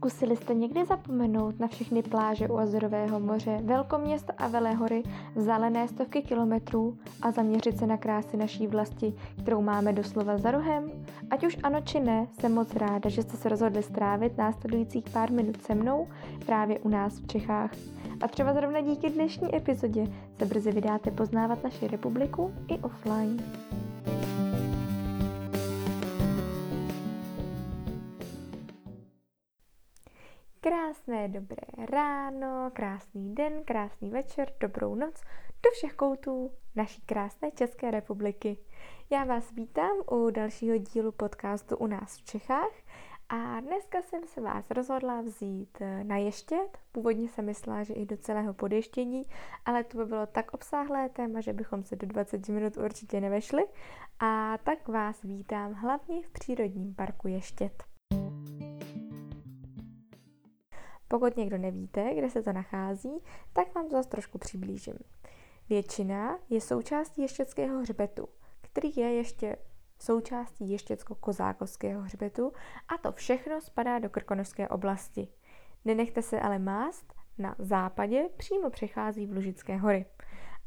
Zkusili jste někdy zapomenout na všechny pláže u Azorového moře, velkoměsta a velehory, vzalené stovky kilometrů a zaměřit se na krásy naší vlasti, kterou máme doslova za rohem? Ať už ano či ne, jsem moc ráda, že jste se rozhodli strávit následujících pár minut se mnou právě u nás v Čechách. A třeba zrovna díky dnešní epizodě se brzy vydáte poznávat naši republiku i offline. Krásné dobré ráno, krásný den, krásný večer, dobrou noc do všech koutů naší krásné České republiky. Já vás vítám u dalšího dílu podcastu u nás v Čechách a dneska jsem se vás rozhodla vzít na ještět. Původně jsem myslela, že i do celého podještění, ale to by bylo tak obsáhlé téma, že bychom se do 20 minut určitě nevešli. A tak vás vítám hlavně v přírodním parku Ještět. Pokud někdo nevíte, kde se to nachází, tak vám to zase trošku přiblížím. Většina je součástí ještěckého hřbetu, který je ještě součástí ještěcko-kozákovského hřbetu a to všechno spadá do Krkonožské oblasti. Nenechte se ale mást, na západě přímo přechází v Lužické hory.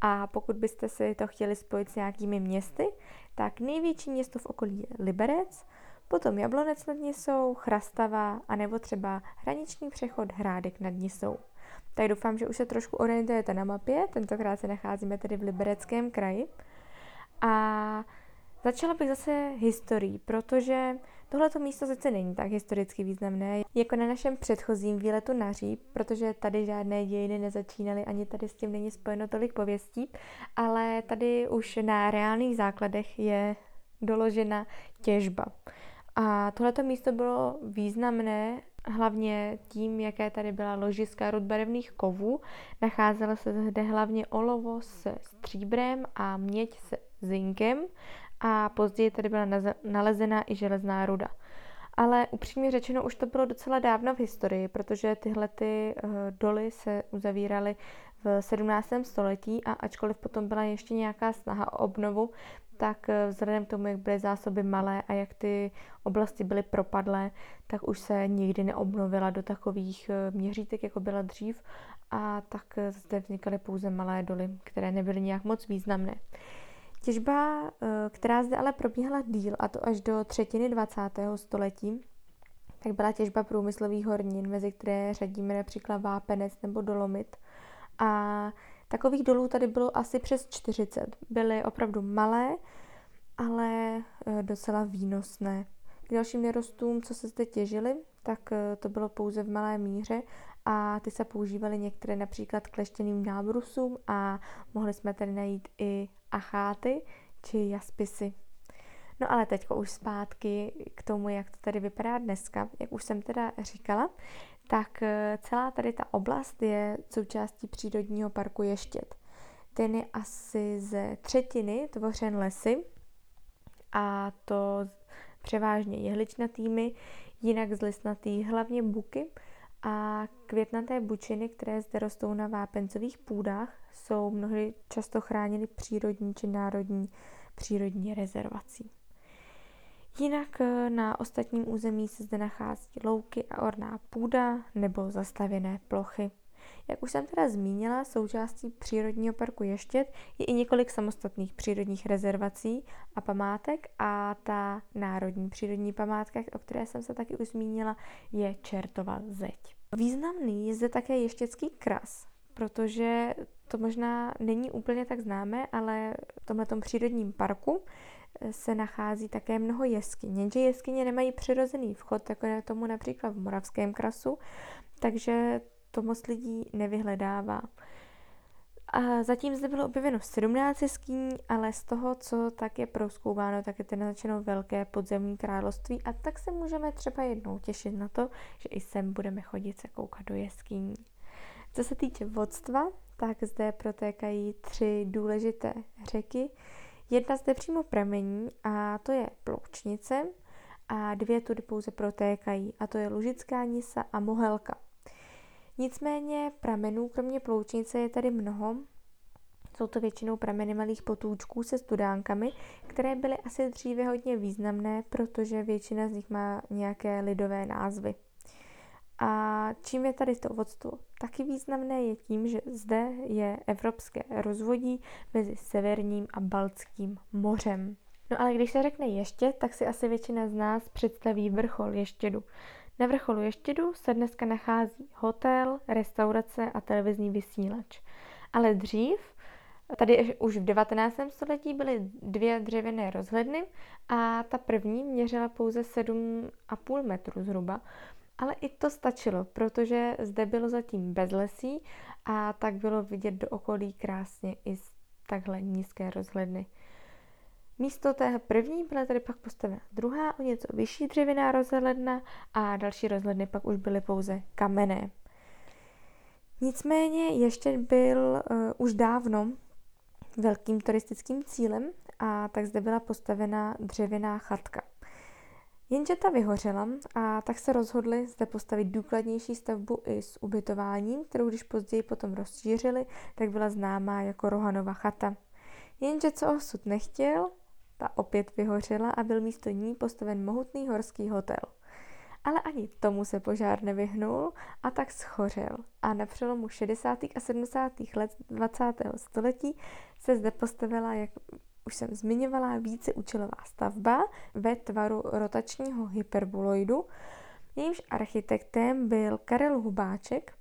A pokud byste si to chtěli spojit s nějakými městy, tak největší město v okolí je Liberec, potom Jablonec nad Nisou, Chrastava a nebo třeba hraniční přechod Hrádek nad Nisou. Tak doufám, že už se trošku orientujete na mapě, tentokrát se nacházíme tedy v Libereckém kraji. A začala bych zase historií, protože tohleto místo sice není tak historicky významné, jako na našem předchozím výletu na Říp, protože tady žádné dějiny nezačínaly, ani tady s tím není spojeno tolik pověstí, ale tady už na reálných základech je doložena těžba. A tohleto místo bylo významné hlavně tím, jaké tady byla ložiska rudbarevných kovů. Nacházelo se zde hlavně olovo se stříbrem a měď se zinkem a později tady byla nalezena i železná ruda. Ale upřímně řečeno, už to bylo docela dávno v historii, protože tyhle ty uh, doly se uzavíraly v 17. století a ačkoliv potom byla ještě nějaká snaha o obnovu, tak eh, vzhledem k tomu, jak byly zásoby malé a jak ty oblasti byly propadlé, tak už se nikdy neobnovila do takových eh, měřítek, jako byla dřív a tak eh, zde vznikaly pouze malé doly, které nebyly nějak moc významné. Těžba, která zde ale probíhala díl, a to až do třetiny 20. století, tak byla těžba průmyslových hornin, mezi které řadíme například vápenec nebo dolomit. A Takových dolů tady bylo asi přes 40. Byly opravdu malé, ale eh, docela výnosné. K dalším nerostům, co se zde těžily, tak eh, to bylo pouze v malé míře a ty se používaly některé například k leštěným nábrusům a mohli jsme tady najít i acháty či jaspisy. No ale teďko už zpátky k tomu, jak to tady vypadá dneska. Jak už jsem teda říkala, tak eh, celá tady ta oblast je součástí přírodního parku Ještět. Ten je asi ze třetiny tvořen lesy a to převážně jehličnatými, jinak z hlavně buky a květnaté bučiny, které zde rostou na vápencových půdách, jsou mnohdy často chráněny přírodní či národní přírodní rezervací. Jinak eh, na ostatním území se zde nachází louky a orná půda nebo zastavěné plochy. Jak už jsem teda zmínila, součástí přírodního parku Ještět je i několik samostatných přírodních rezervací a památek a ta národní přírodní památka, o které jsem se taky už zmínila, je Čertova zeď. Významný je zde také ještěcký kras, protože to možná není úplně tak známé, ale v tomhle přírodním parku se nachází také mnoho jeskyň. Jenže jeskyně nemají přirozený vchod, jako je tomu například v Moravském krasu, takže to moc lidí nevyhledává. A zatím zde bylo objeveno 17 jeskyní, ale z toho, co tak je proskoumáno, tak je to naznačeno velké podzemní království a tak se můžeme třeba jednou těšit na to, že i sem budeme chodit se koukat do jeskyní. Co se týče vodstva, tak zde protékají tři důležité řeky, Jedna zde přímo pramení a to je Ploučnice a dvě tudy pouze protékají a to je Lužická Nisa a Mohelka. Nicméně pramenů kromě Ploučnice je tady mnoho, jsou to většinou prameny malých potůčků se studánkami, které byly asi dříve hodně významné, protože většina z nich má nějaké lidové názvy. A čím je tady to vodstvo taky významné, je tím, že zde je evropské rozvodí mezi Severním a Baltským mořem. No ale když se řekne ještě, tak si asi většina z nás představí vrchol Ještědu. Na vrcholu Ještědu se dneska nachází hotel, restaurace a televizní vysílač. Ale dřív, tady už v 19. století byly dvě dřevěné rozhledny a ta první měřila pouze 7,5 metru zhruba, ale i to stačilo, protože zde bylo zatím bezlesí a tak bylo vidět do okolí krásně i z takhle nízké rozhledny. Místo té první byla tady pak postavena druhá, o něco vyšší dřevěná rozhledna a další rozhledny pak už byly pouze kamenné. Nicméně ještě byl uh, už dávno velkým turistickým cílem a tak zde byla postavena dřevěná chatka. Jenže ta vyhořela a tak se rozhodli zde postavit důkladnější stavbu i s ubytováním, kterou když později potom rozšířili, tak byla známá jako Rohanova chata. Jenže co osud nechtěl, ta opět vyhořela a byl místo ní postaven mohutný horský hotel. Ale ani tomu se požár nevyhnul a tak schořel. A na přelomu 60. a 70. let 20. století se zde postavila, jak už jsem zmiňovala, víceúčelová stavba ve tvaru rotačního hyperboloidu. Jejímž architektem byl Karel Hubáček,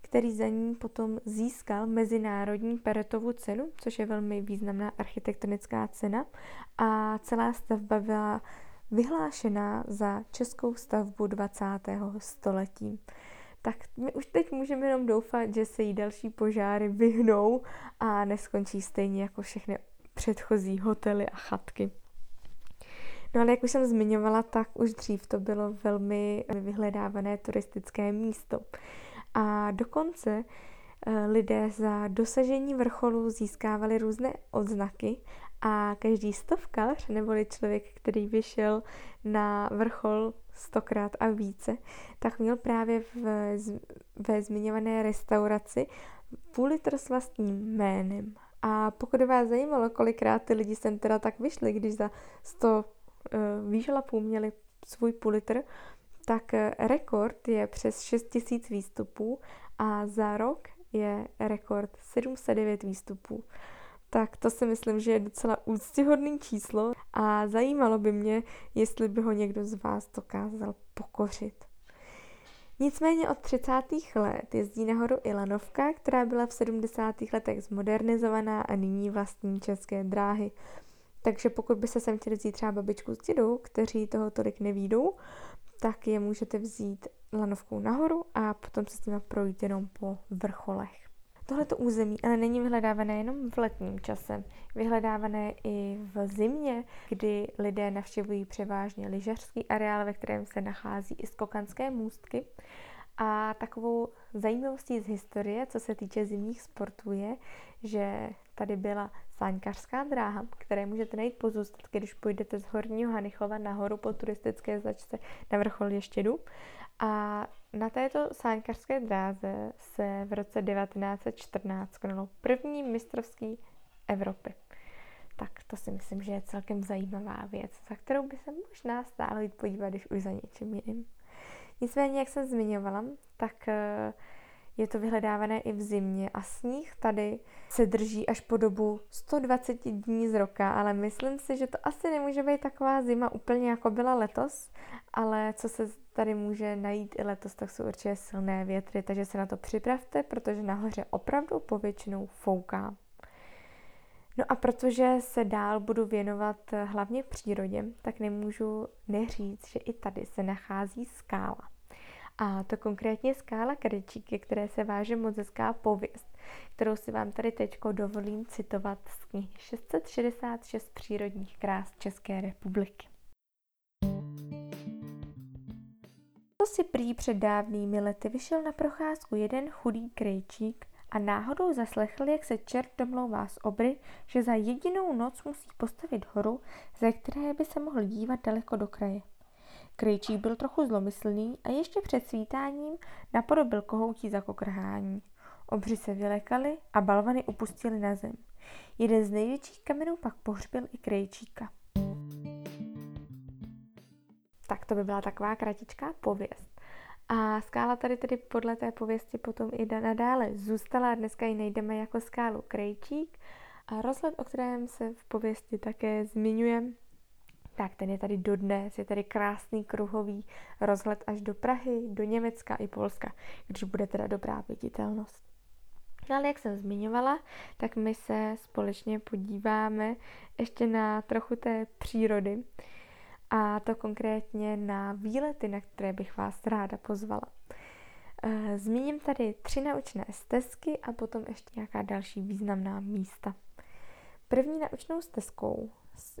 který za ní potom získal Mezinárodní Peretovu cenu, což je velmi významná architektonická cena a celá stavba byla vyhlášená za českou stavbu 20. století. Tak my už teď můžeme jenom doufat, že se jí další požáry vyhnou a neskončí stejně jako všechny předchozí hotely a chatky. No ale jak už jsem zmiňovala, tak už dřív to bylo velmi vyhledávané turistické místo. A dokonce eh, lidé za dosažení vrcholu získávali různé odznaky a každý stovkař, neboli člověk, který vyšel na vrchol stokrát a více, tak měl právě v, ve zmiňované restauraci půl litr s vlastním jménem. A pokud vás zajímalo, kolikrát ty lidi sem teda tak vyšli, když za 100 uh, eh, výžlapů měli svůj půl litr, tak eh, rekord je přes 6000 výstupů a za rok je rekord 709 výstupů. Tak to si myslím, že je docela úctyhodný číslo a zajímalo by mě, jestli by ho někdo z vás dokázal pokořit. Nicméně od 30. let jezdí nahoru i lanovka, která byla v 70. letech zmodernizovaná a nyní vlastní české dráhy. Takže pokud by se sem chtěli vzít třeba babičku s dědou, kteří toho tolik nevídou, tak je můžete vzít lanovkou nahoru a potom se s nimi projít jenom po vrcholech. Tohleto území ale není vyhledávané jenom v letním čase. Vyhledávané i v zimě, kdy lidé navštěvují převážně lyžařský areál, ve kterém se nachází i skokanské můstky. A takovou zajímavostí z historie, co se týče zimních sportů, je, že tady byla sáňkařská dráha, které můžete najít pozůstatky, když půjdete z Horního Hanichova nahoru po turistické značce na vrchol Ještědu. A na této sáňkařské dráze se v roce 1914 konalo první mistrovský Evropy. Tak to si myslím, že je celkem zajímavá věc, za kterou by se možná stálo jít podívat, když už za něčím jiným. Nicméně, jak jsem zmiňovala, tak eh, je to vyhledávané i v zimě a sníh tady se drží až po dobu 120 dní z roka, ale myslím si, že to asi nemůže být taková zima úplně jako byla letos, ale co se tady může najít i letos, tak jsou určitě silné větry, takže se na to připravte, protože nahoře opravdu povětšinou fouká. No a protože se dál budu věnovat hlavně přírodě, tak nemůžu neříct, že i tady se nachází skála. A to konkrétně skála Krečíky, které se váže moc hezká pověst, kterou si vám tady teďko dovolím citovat z knihy 666 přírodních krás České republiky. To si prý před dávnými lety vyšel na procházku jeden chudý krejčík a náhodou zaslechl, jak se čert domlouvá z obry, že za jedinou noc musí postavit horu, ze které by se mohl dívat daleko do kraje. Krejčí byl trochu zlomyslný a ještě před svítáním napodobil kohoutí za kokrhání. Obři se vylekali a balvany upustili na zem. Jeden z největších kamenů pak pohřbil i krejčíka. Tak to by byla taková kratičká pověst. A skála tady tedy podle té pověsti potom i nadále zůstala. Dneska ji najdeme jako skálu Krejčík. A rozhled, o kterém se v pověsti také zmiňuje, tak ten je tady dodnes, je tady krásný kruhový rozhled až do Prahy, do Německa i Polska, když bude teda dobrá viditelnost. No ale jak jsem zmiňovala, tak my se společně podíváme ještě na trochu té přírody a to konkrétně na výlety, na které bych vás ráda pozvala. Eh, zmíním tady tři naučné stezky a potom ještě nějaká další významná místa. První naučnou stezkou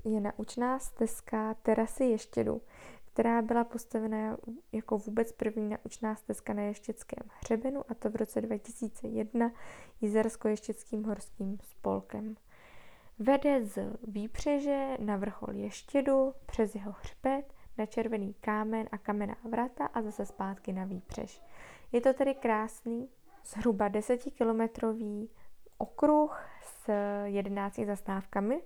je naučná stezka Terasy Ještědu, která byla postavena jako vůbec první naučná stezka na Ještěckém hřebenu a to v roce 2001 Jizersko-ještěckým horským spolkem. Vede z výpřeže na vrchol Ještědu přes jeho hřbet na červený kámen a kamenná vrata a zase zpátky na výpřež. Je to tedy krásný, zhruba desetikilometrový okruh s 11 zastávkami,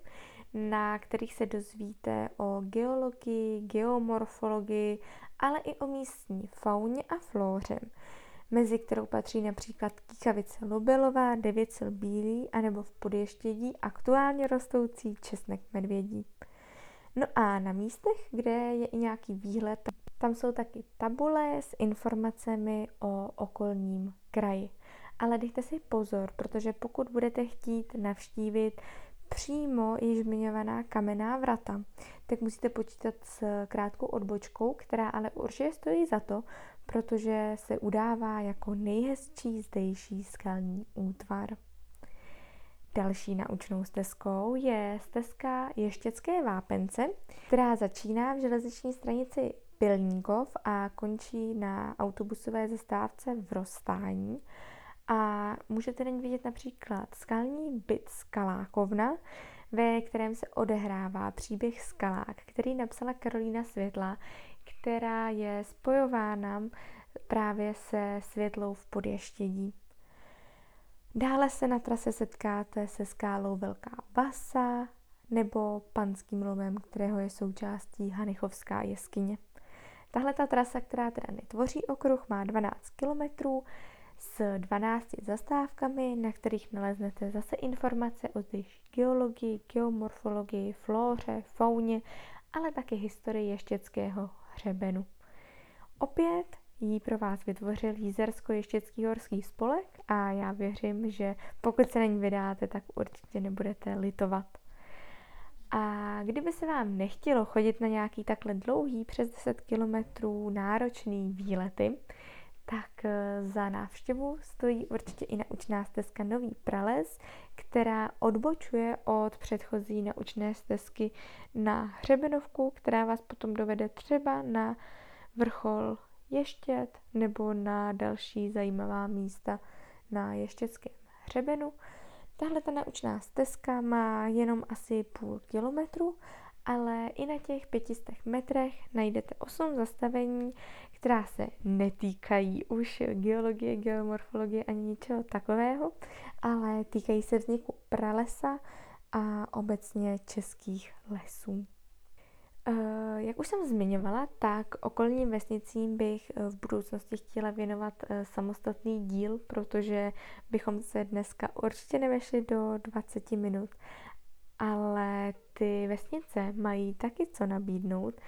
na kterých se dozvíte o geologii, geomorfologii, ale i o místní fauně a flóře, mezi kterou patří například kýkavice lobelová, devěcel bílý, anebo v podještědí aktuálně rostoucí česnek medvědí. No a na místech, kde je i nějaký výhled, tam jsou taky tabule s informacemi o okolním kraji. Ale dejte si pozor, protože pokud budete chtít navštívit přímo již zmiňovaná kamenná vrata, tak musíte počítat s krátkou odbočkou, která ale určitě stojí za to, protože se udává jako nejhezčí zdejší skalní útvar. Další naučnou stezkou je stezka Ještěcké vápence, která začíná v železniční stanici Pilníkov a končí na autobusové zastávce v Rostání a můžete na ní vidět například skalní byt Skalákovna, ve kterém se odehrává příběh Skalák, který napsala Karolína Světla, která je spojována právě se světlou v podještědí. Dále se na trase setkáte se skálou Velká Basa nebo panským lomem, kterého je součástí Hanichovská jeskyně. Tahle ta trasa, která teda netvoří okruh, má 12 kilometrů, s 12 zastávkami, na kterých naleznete zase informace o zdejší geologii, geomorfologii, flóře, fauně, ale také historii ještěckého hřebenu. Opět ji pro vás vytvořil Jízersko-ještěcký horský spolek a já věřím, že pokud se na ní vydáte, tak určitě nebudete litovat. A kdyby se vám nechtělo chodit na nějaký takhle dlouhý, přes 10 kilometrů náročný výlety, tak eh, za návštěvu stojí určitě i naučná stezka Nový prales, která odbočuje od předchozí naučné stezky na Hřebenovku, která vás potom dovede třeba na vrchol Ještět nebo na další zajímavá místa na Ještětském hřebenu. Tahle ta naučná stezka má jenom asi půl kilometru, ale i na těch 500 metrech najdete 8 zastavení, která se netýkají už geologie, geomorfologie ani ničeho takového, ale týkají se vzniku pralesa a obecně českých lesů. Eh, jak už jsem zmiňovala, tak okolním vesnicím bych eh, v budoucnosti chtěla věnovat eh, samostatný díl, protože bychom se dneska určitě nevešli do 20 minut. Ale ty vesnice mají taky co nabídnout.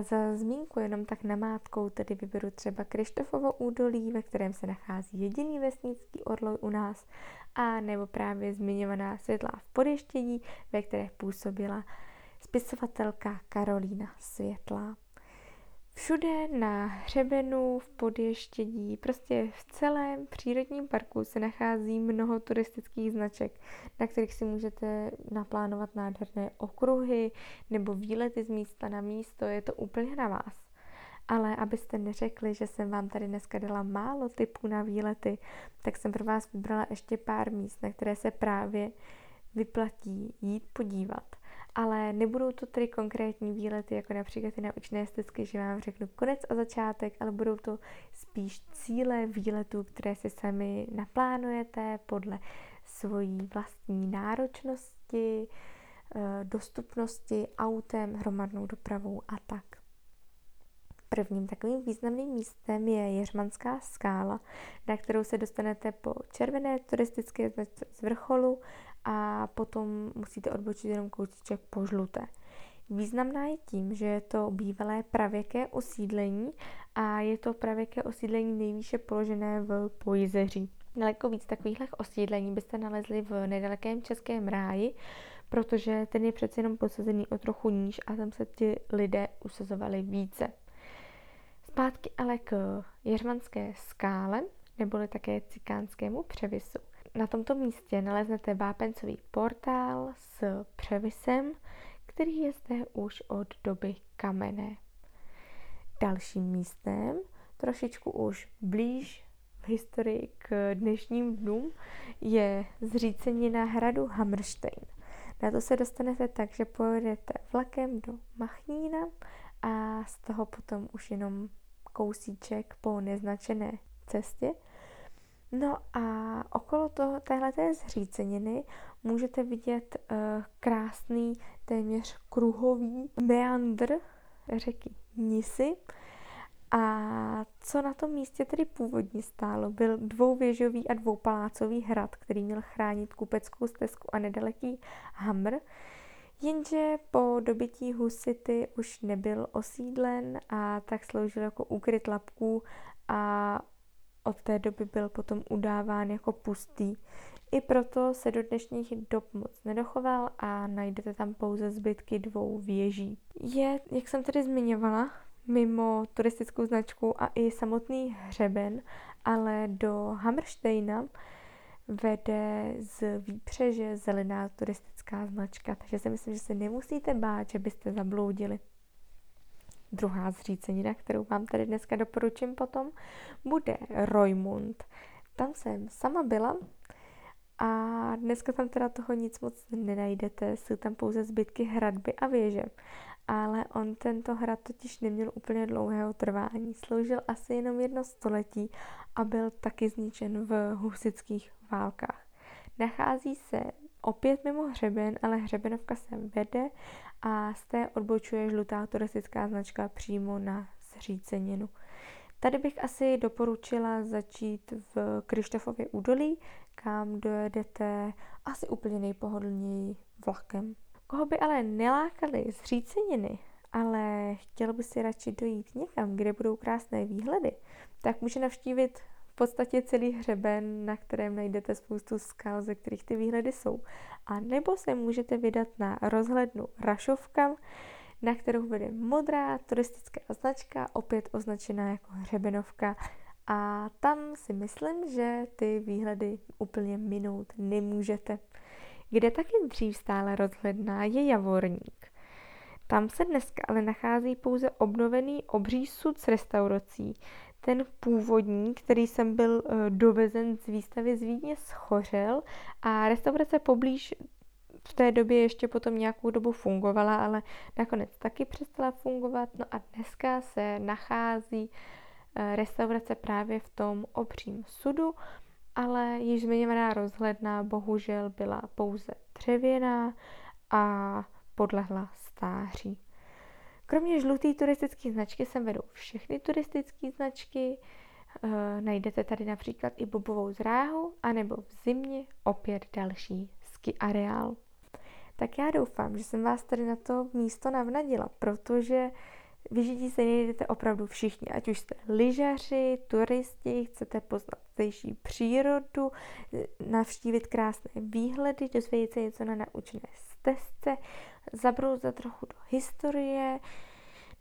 Za zmínku jenom tak namátkou tedy vyberu třeba Krištofovo údolí, ve kterém se nachází jediný vesnický orloj u nás, a nebo právě zmiňovaná světlá v Podještědí, ve které působila spisovatelka Karolína Světlá. Všude na hřebenu, v podještědí, prostě v celém přírodním parku se nachází mnoho turistických značek, na kterých si můžete naplánovat nádherné okruhy nebo výlety z místa na místo, je to úplně na vás. Ale abyste neřekli, že jsem vám tady dneska dala málo typů na výlety, tak jsem pro vás vybrala ještě pár míst, na které se právě vyplatí jít podívat ale nebudou to tedy konkrétní výlety, jako například ty naučné stezky, že vám řeknu konec a začátek, ale budou to spíš cíle výletů, které si sami naplánujete podle svojí vlastní náročnosti, eh, dostupnosti autem, hromadnou dopravou a tak. Prvním takovým významným místem je Jeřmanská skála, na kterou se dostanete po červené turistické z vrcholu a potom musíte odbočit jenom kousíček po žluté. Významná je tím, že je to bývalé pravěké osídlení a je to pravěké osídlení nejvýše položené v Pojzeří. Daleko víc takovýchhle osídlení byste nalezli v nedalekém Českém ráji, protože ten je přece jenom posazený o trochu níž a tam se ti lidé usazovali více. Zpátky ale k Jeřmanské skále, neboli také cikánskému převisu. Na tomto místě naleznete vápencový portál s převisem, který je zde už od doby kamenné. Dalším místem, trošičku už blíž v historii k dnešním dnům, je zřícenina hradu Hammerstein. Na to se dostanete tak, že pojedete vlakem do Machnína a z toho potom už jenom kousíček po neznačené cestě. No a okolo toho, téhleté zříceniny můžete vidět uh, krásný, téměř kruhový meandr řeky Nisy. A co na tom místě tedy původně stálo, byl dvouvěžový a dvoupalácový hrad, který měl chránit kupeckou stezku a nedaleký Hamr. Jenže po dobytí husity už nebyl osídlen a tak sloužil jako úkryt lapků a od té doby byl potom udáván jako pustý. I proto se do dnešních dob moc nedochoval a najdete tam pouze zbytky dvou věží. Je, jak jsem tedy zmiňovala, mimo turistickou značku a i samotný hřeben, ale do Hammersteina vede z výpřeže zelená turistická značka, takže si myslím, že se nemusíte bát, že byste zabloudili. Druhá zřícenina, kterou vám tady dneska doporučím potom, bude Roymund. Tam jsem sama byla a dneska tam teda toho nic moc nenajdete, jsou tam pouze zbytky hradby a věže. Ale on tento hrad totiž neměl úplně dlouhého trvání. Sloužil asi jenom jedno století a byl taky zničen v husických válkách. Nachází se opět mimo hřeben, ale hřebenovka se vede a z té odbočuje žlutá turistická značka přímo na zříceninu. Tady bych asi doporučila začít v Krištofově údolí, kam dojedete asi úplně nejpohodlněji vlakem. Koho by ale nelákaly zříceniny, ale chtěl by si radši dojít někam, kde budou krásné výhledy, tak může navštívit v podstatě celý hřeben, na kterém najdete spoustu skal, ze kterých ty výhledy jsou. A nebo se můžete vydat na rozhlednu Rašovka, na kterou vede modrá turistická značka, opět označená jako hřebenovka. A tam si myslím, že ty výhledy úplně minout nemůžete. Kde taky dřív stále rozhledná je Javorník. Tam se dneska ale nachází pouze obnovený obří sud s restaurací. Ten původní, který jsem byl eh, dovezen z výstavy z Vídně, schořel a restaurace poblíž v té době ještě potom nějakou dobu fungovala, ale nakonec taky přestala fungovat. No a dneska se nachází eh, restaurace právě v tom obřím sudu, ale již zmiňovaná rozhledna bohužel byla pouze dřevěná a podlehla stáří. Kromě žluté turistické značky sem vedou všechny turistické značky. E, najdete tady například i bobovou zráhu, anebo v zimě opět další ski areál. Tak já doufám, že jsem vás tady na to místo navnadila, protože Vyžití se nejdete opravdu všichni, ať už jste lyžaři, turisti, chcete poznat zdejší přírodu, navštívit krásné výhledy, dozvědět se něco na naučné stezce, zabrouzat trochu do historie,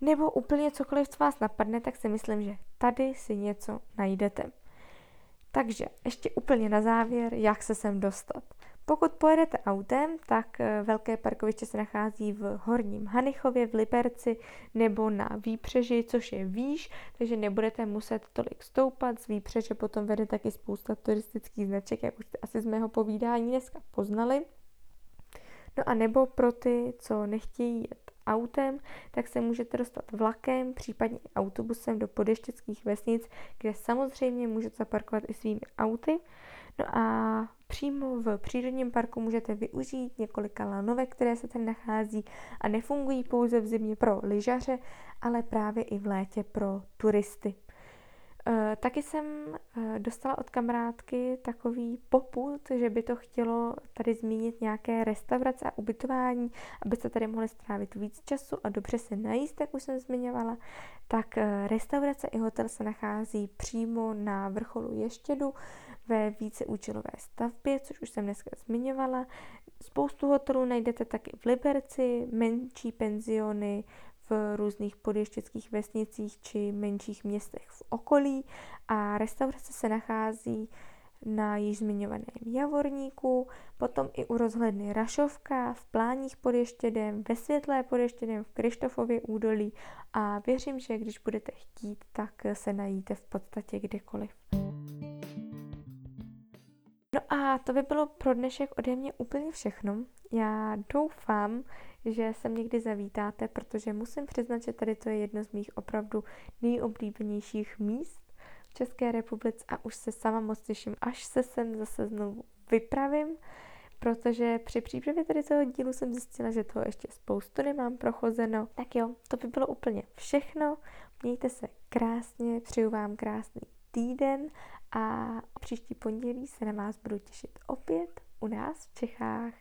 nebo úplně cokoliv, co vás napadne, tak si myslím, že tady si něco najdete. Takže ještě úplně na závěr, jak se sem dostat. Pokud pojedete autem, tak eh, velké parkoviště se nachází v Horním Hanichově, v Liberci nebo na Výpřeži, což je výš, takže nebudete muset tolik stoupat. Z Výpřeže potom vede taky spousta turistických značek, jak už jste asi z mého povídání dneska poznali. No a nebo pro ty, co nechtějí jet autem, tak se můžete dostat vlakem, případně autobusem do podeštěckých vesnic, kde samozřejmě můžete zaparkovat i svými auty. No a Přímo v přírodním parku můžete využít několika lanovek, které se tady nachází a nefungují pouze v zimě pro lyžaře, ale právě i v létě pro turisty. Eh, taky jsem eh, dostala od kamarádky takový poput, že by to chtělo tady zmínit nějaké restaurace a ubytování, aby se tady mohli strávit víc času a dobře se najíst, jak už jsem zmiňovala. Tak eh, restaurace i hotel se nachází přímo na vrcholu Ještědu ve víceúčelové stavbě, což už jsem dneska zmiňovala. Spoustu hotelů najdete taky v Liberci, menší penziony, v různých podještěckých vesnicích či menších městech v okolí a restaurace se nachází na již zmiňovaném Javorníku, potom i u rozhledny Rašovka, v Pláních pod Ještědem, ve Světlé pod Ještědem, v Krištofově údolí a věřím, že když budete chtít, tak se najíte v podstatě kdekoliv. No a to by bylo pro dnešek ode mě úplně všechno. Já doufám, že sem někdy zavítáte, protože musím přiznat, že tady to je jedno z mých opravdu nejoblíbenějších míst v České republice a už se sama moc těším, až se sem zase znovu vypravím, protože při přípravě tady toho dílu jsem zjistila, že toho ještě spoustu nemám prochozeno. Tak jo, to by bylo úplně všechno. Mějte se krásně, přeju vám krásný týden a příští pondělí se na vás budu těšit opět u nás v Čechách.